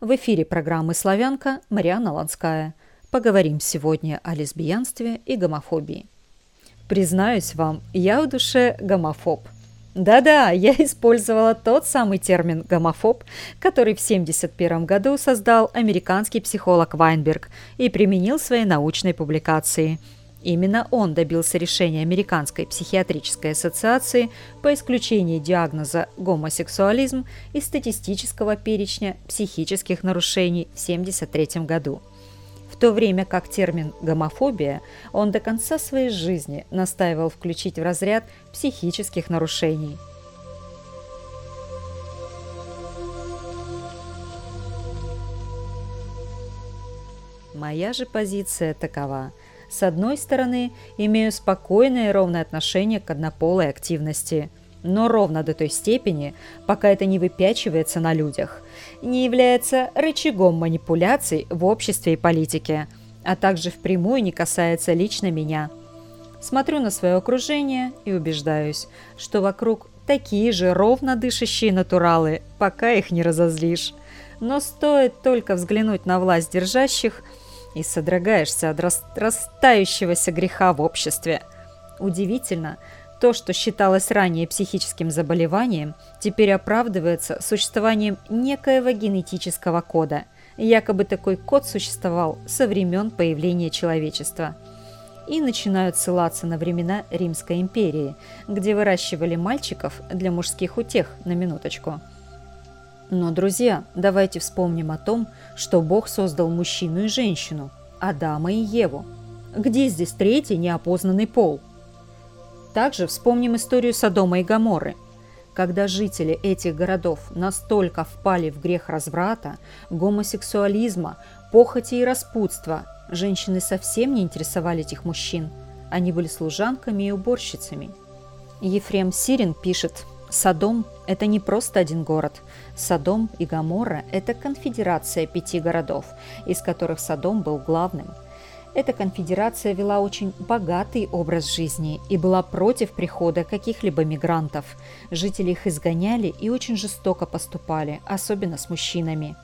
В эфире программы «Славянка» Мариана Ланская. Поговорим сегодня о лесбиянстве и гомофобии. Признаюсь вам, я в душе гомофоб. Да-да, я использовала тот самый термин «гомофоб», который в 1971 году создал американский психолог Вайнберг и применил в своей научной публикации – Именно он добился решения Американской психиатрической ассоциации по исключению диагноза гомосексуализм из статистического перечня психических нарушений в 1973 году. В то время как термин «гомофобия» он до конца своей жизни настаивал включить в разряд психических нарушений. Моя же позиция такова – с одной стороны, имею спокойное и ровное отношение к однополой активности, но ровно до той степени, пока это не выпячивается на людях, не является рычагом манипуляций в обществе и политике, а также впрямую не касается лично меня. Смотрю на свое окружение и убеждаюсь, что вокруг такие же ровно дышащие натуралы, пока их не разозлишь. Но стоит только взглянуть на власть держащих – и содрогаешься от растающегося греха в обществе. Удивительно, то, что считалось ранее психическим заболеванием, теперь оправдывается существованием некоего генетического кода. Якобы такой код существовал со времен появления человечества. И начинают ссылаться на времена Римской империи, где выращивали мальчиков для мужских утех на минуточку – но, друзья, давайте вспомним о том, что Бог создал мужчину и женщину, Адама и Еву. Где здесь третий неопознанный пол? Также вспомним историю Содома и Гоморры. Когда жители этих городов настолько впали в грех разврата, гомосексуализма, похоти и распутства, женщины совсем не интересовали этих мужчин. Они были служанками и уборщицами. Ефрем Сирин пишет – Содом – это не просто один город. Содом и Гоморра – это конфедерация пяти городов, из которых Содом был главным. Эта конфедерация вела очень богатый образ жизни и была против прихода каких-либо мигрантов. Жители их изгоняли и очень жестоко поступали, особенно с мужчинами.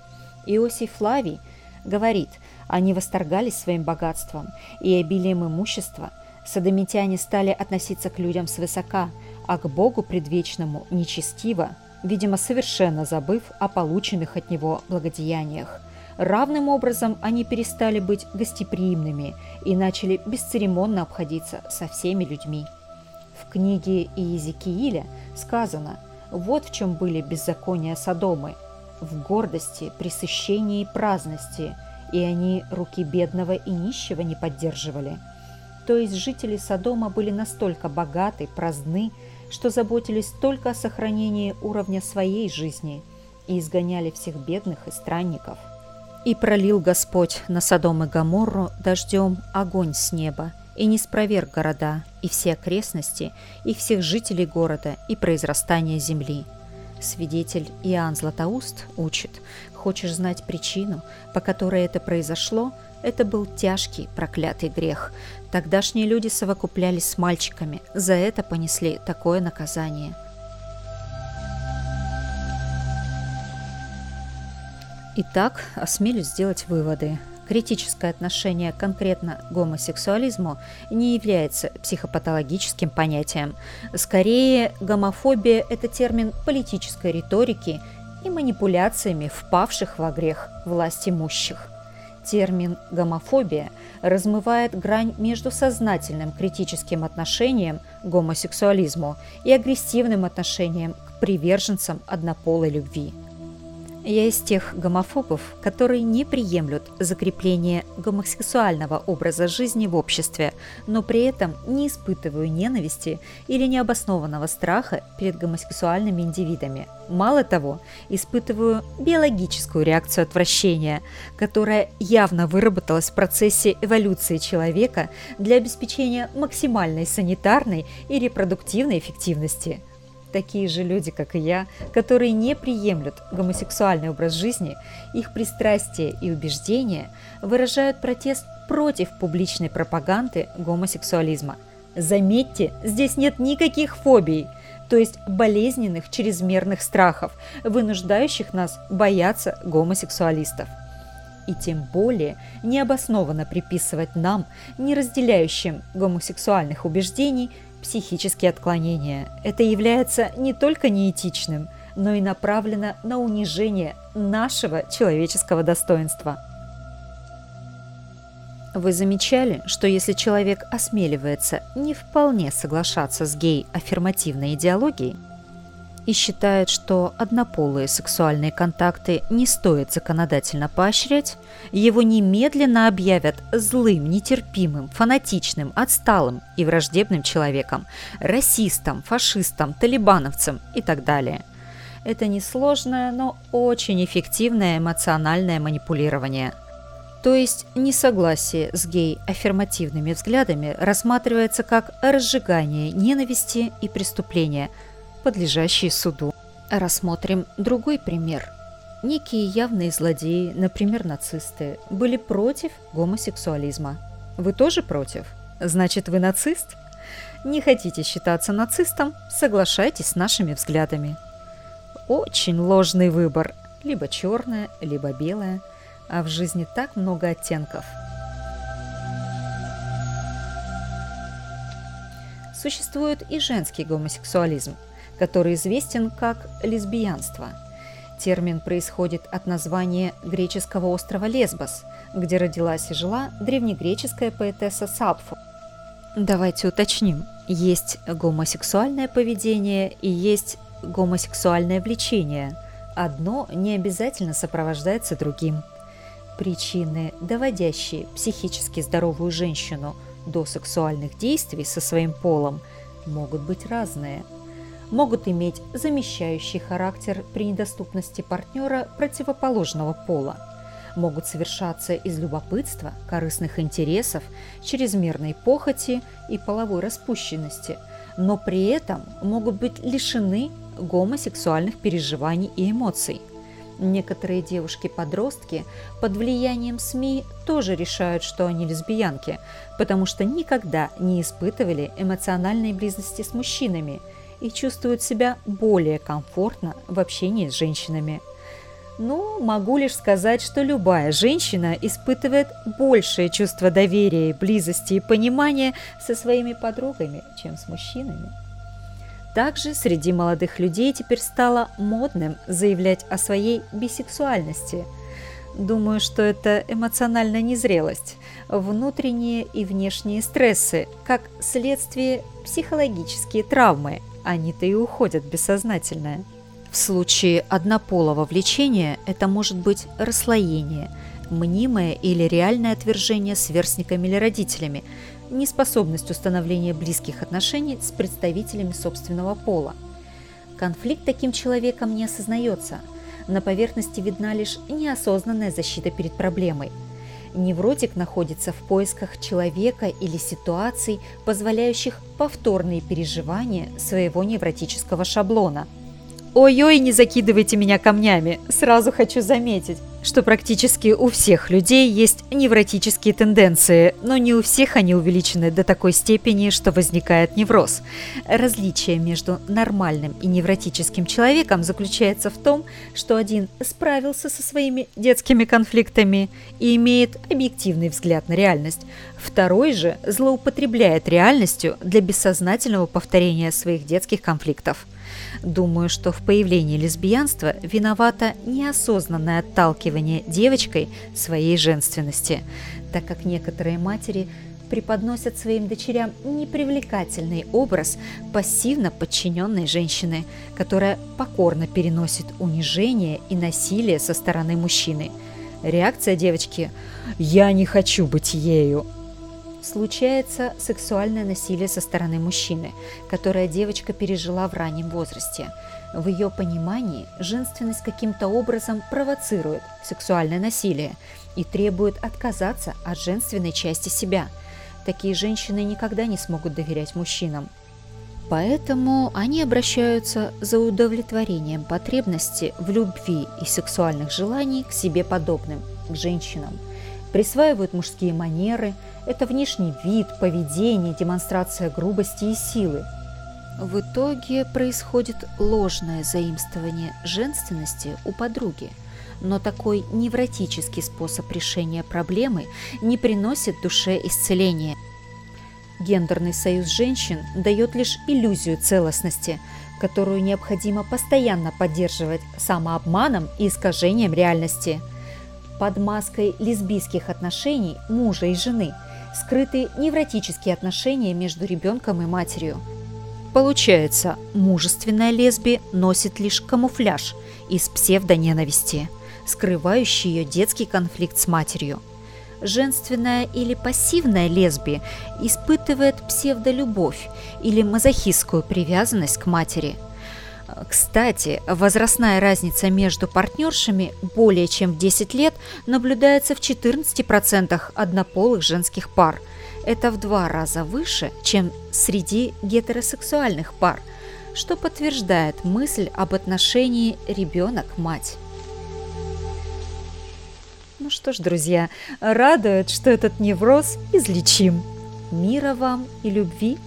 Иосиф Флавий говорит, они восторгались своим богатством и обилием имущества. Содомитяне стали относиться к людям свысока – а к Богу предвечному нечестиво, видимо, совершенно забыв о полученных от него благодеяниях. Равным образом они перестали быть гостеприимными и начали бесцеремонно обходиться со всеми людьми. В книге Иезекииля сказано «Вот в чем были беззакония Содомы, в гордости, пресыщении и праздности, и они руки бедного и нищего не поддерживали». То есть жители Содома были настолько богаты, праздны, что заботились только о сохранении уровня своей жизни и изгоняли всех бедных и странников. И пролил Господь на Содом и Гоморру дождем огонь с неба, и не спроверг города, и все окрестности, и всех жителей города, и произрастание земли. Свидетель Иоанн Златоуст учит, хочешь знать причину, по которой это произошло, это был тяжкий проклятый грех, Тогдашние люди совокуплялись с мальчиками, за это понесли такое наказание. Итак, осмелюсь сделать выводы. Критическое отношение конкретно к гомосексуализму не является психопатологическим понятием. Скорее, гомофобия – это термин политической риторики и манипуляциями впавших во грех власть имущих. Термин «гомофобия» размывает грань между сознательным критическим отношением к гомосексуализму и агрессивным отношением к приверженцам однополой любви. Я из тех гомофобов, которые не приемлют закрепление гомосексуального образа жизни в обществе, но при этом не испытываю ненависти или необоснованного страха перед гомосексуальными индивидами. Мало того, испытываю биологическую реакцию отвращения, которая явно выработалась в процессе эволюции человека для обеспечения максимальной санитарной и репродуктивной эффективности – такие же люди, как и я, которые не приемлют гомосексуальный образ жизни, их пристрастия и убеждения выражают протест против публичной пропаганды гомосексуализма. Заметьте, здесь нет никаких фобий, то есть болезненных чрезмерных страхов, вынуждающих нас бояться гомосексуалистов. И тем более необоснованно приписывать нам, не разделяющим гомосексуальных убеждений, психические отклонения. Это является не только неэтичным, но и направлено на унижение нашего человеческого достоинства. Вы замечали, что если человек осмеливается не вполне соглашаться с гей-аффирмативной идеологией и считает, что однополые сексуальные контакты не стоит законодательно поощрять, его немедленно объявят злым, нетерпимым, фанатичным, отсталым и враждебным человеком, расистом, фашистом, талибановцем и так далее. Это несложное, но очень эффективное эмоциональное манипулирование – то есть несогласие с гей-аффирмативными взглядами рассматривается как разжигание ненависти и преступления, подлежащие суду. Рассмотрим другой пример. Некие явные злодеи, например, нацисты, были против гомосексуализма. Вы тоже против? Значит, вы нацист? Не хотите считаться нацистом? Соглашайтесь с нашими взглядами. Очень ложный выбор. Либо черное, либо белое – а в жизни так много оттенков. Существует и женский гомосексуализм, который известен как лесбиянство. Термин происходит от названия греческого острова Лесбос, где родилась и жила древнегреческая поэтесса Сапфо. Давайте уточним. Есть гомосексуальное поведение и есть гомосексуальное влечение. Одно не обязательно сопровождается другим. Причины, доводящие психически здоровую женщину до сексуальных действий со своим полом, могут быть разные. Могут иметь замещающий характер при недоступности партнера противоположного пола. Могут совершаться из любопытства, корыстных интересов, чрезмерной похоти и половой распущенности, но при этом могут быть лишены гомосексуальных переживаний и эмоций – Некоторые девушки-подростки под влиянием СМИ тоже решают, что они лесбиянки, потому что никогда не испытывали эмоциональной близости с мужчинами и чувствуют себя более комфортно в общении с женщинами. Ну, могу лишь сказать, что любая женщина испытывает большее чувство доверия, близости и понимания со своими подругами, чем с мужчинами. Также среди молодых людей теперь стало модным заявлять о своей бисексуальности. Думаю, что это эмоциональная незрелость, внутренние и внешние стрессы, как следствие психологические травмы, они-то и уходят бессознательное. В случае однополого влечения это может быть расслоение, мнимое или реальное отвержение сверстниками или родителями – неспособность установления близких отношений с представителями собственного пола. Конфликт таким человеком не осознается. На поверхности видна лишь неосознанная защита перед проблемой. Невротик находится в поисках человека или ситуаций, позволяющих повторные переживания своего невротического шаблона – Ой-ой, не закидывайте меня камнями. Сразу хочу заметить, что практически у всех людей есть невротические тенденции, но не у всех они увеличены до такой степени, что возникает невроз. Различие между нормальным и невротическим человеком заключается в том, что один справился со своими детскими конфликтами и имеет объективный взгляд на реальность, второй же злоупотребляет реальностью для бессознательного повторения своих детских конфликтов. Думаю, что в появлении лесбиянства виновато неосознанное отталкивание девочкой своей женственности, так как некоторые матери преподносят своим дочерям непривлекательный образ пассивно подчиненной женщины, которая покорно переносит унижение и насилие со стороны мужчины. Реакция девочки «Я не хочу быть ею», случается сексуальное насилие со стороны мужчины, которое девочка пережила в раннем возрасте. В ее понимании женственность каким-то образом провоцирует сексуальное насилие и требует отказаться от женственной части себя. Такие женщины никогда не смогут доверять мужчинам. Поэтому они обращаются за удовлетворением потребности в любви и сексуальных желаний к себе подобным, к женщинам – присваивают мужские манеры, это внешний вид, поведение, демонстрация грубости и силы. В итоге происходит ложное заимствование женственности у подруги, но такой невротический способ решения проблемы не приносит душе исцеления. Гендерный союз женщин дает лишь иллюзию целостности, которую необходимо постоянно поддерживать самообманом и искажением реальности. Под маской лесбийских отношений мужа и жены скрыты невротические отношения между ребенком и матерью – Получается, мужественная лесби носит лишь камуфляж из псевдоненависти, скрывающий ее детский конфликт с матерью. Женственная или пассивная лесби испытывает псевдолюбовь или мазохистскую привязанность к матери. Кстати, возрастная разница между партнершами более чем в 10 лет наблюдается в 14% однополых женских пар – это в два раза выше, чем среди гетеросексуальных пар, что подтверждает мысль об отношении ребенок-мать. Ну что ж, друзья, радует, что этот невроз излечим. Мира вам и любви.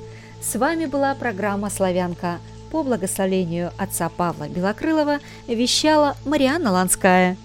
С вами была программа «Славянка». По благословению отца Павла Белокрылова вещала Марианна Ланская.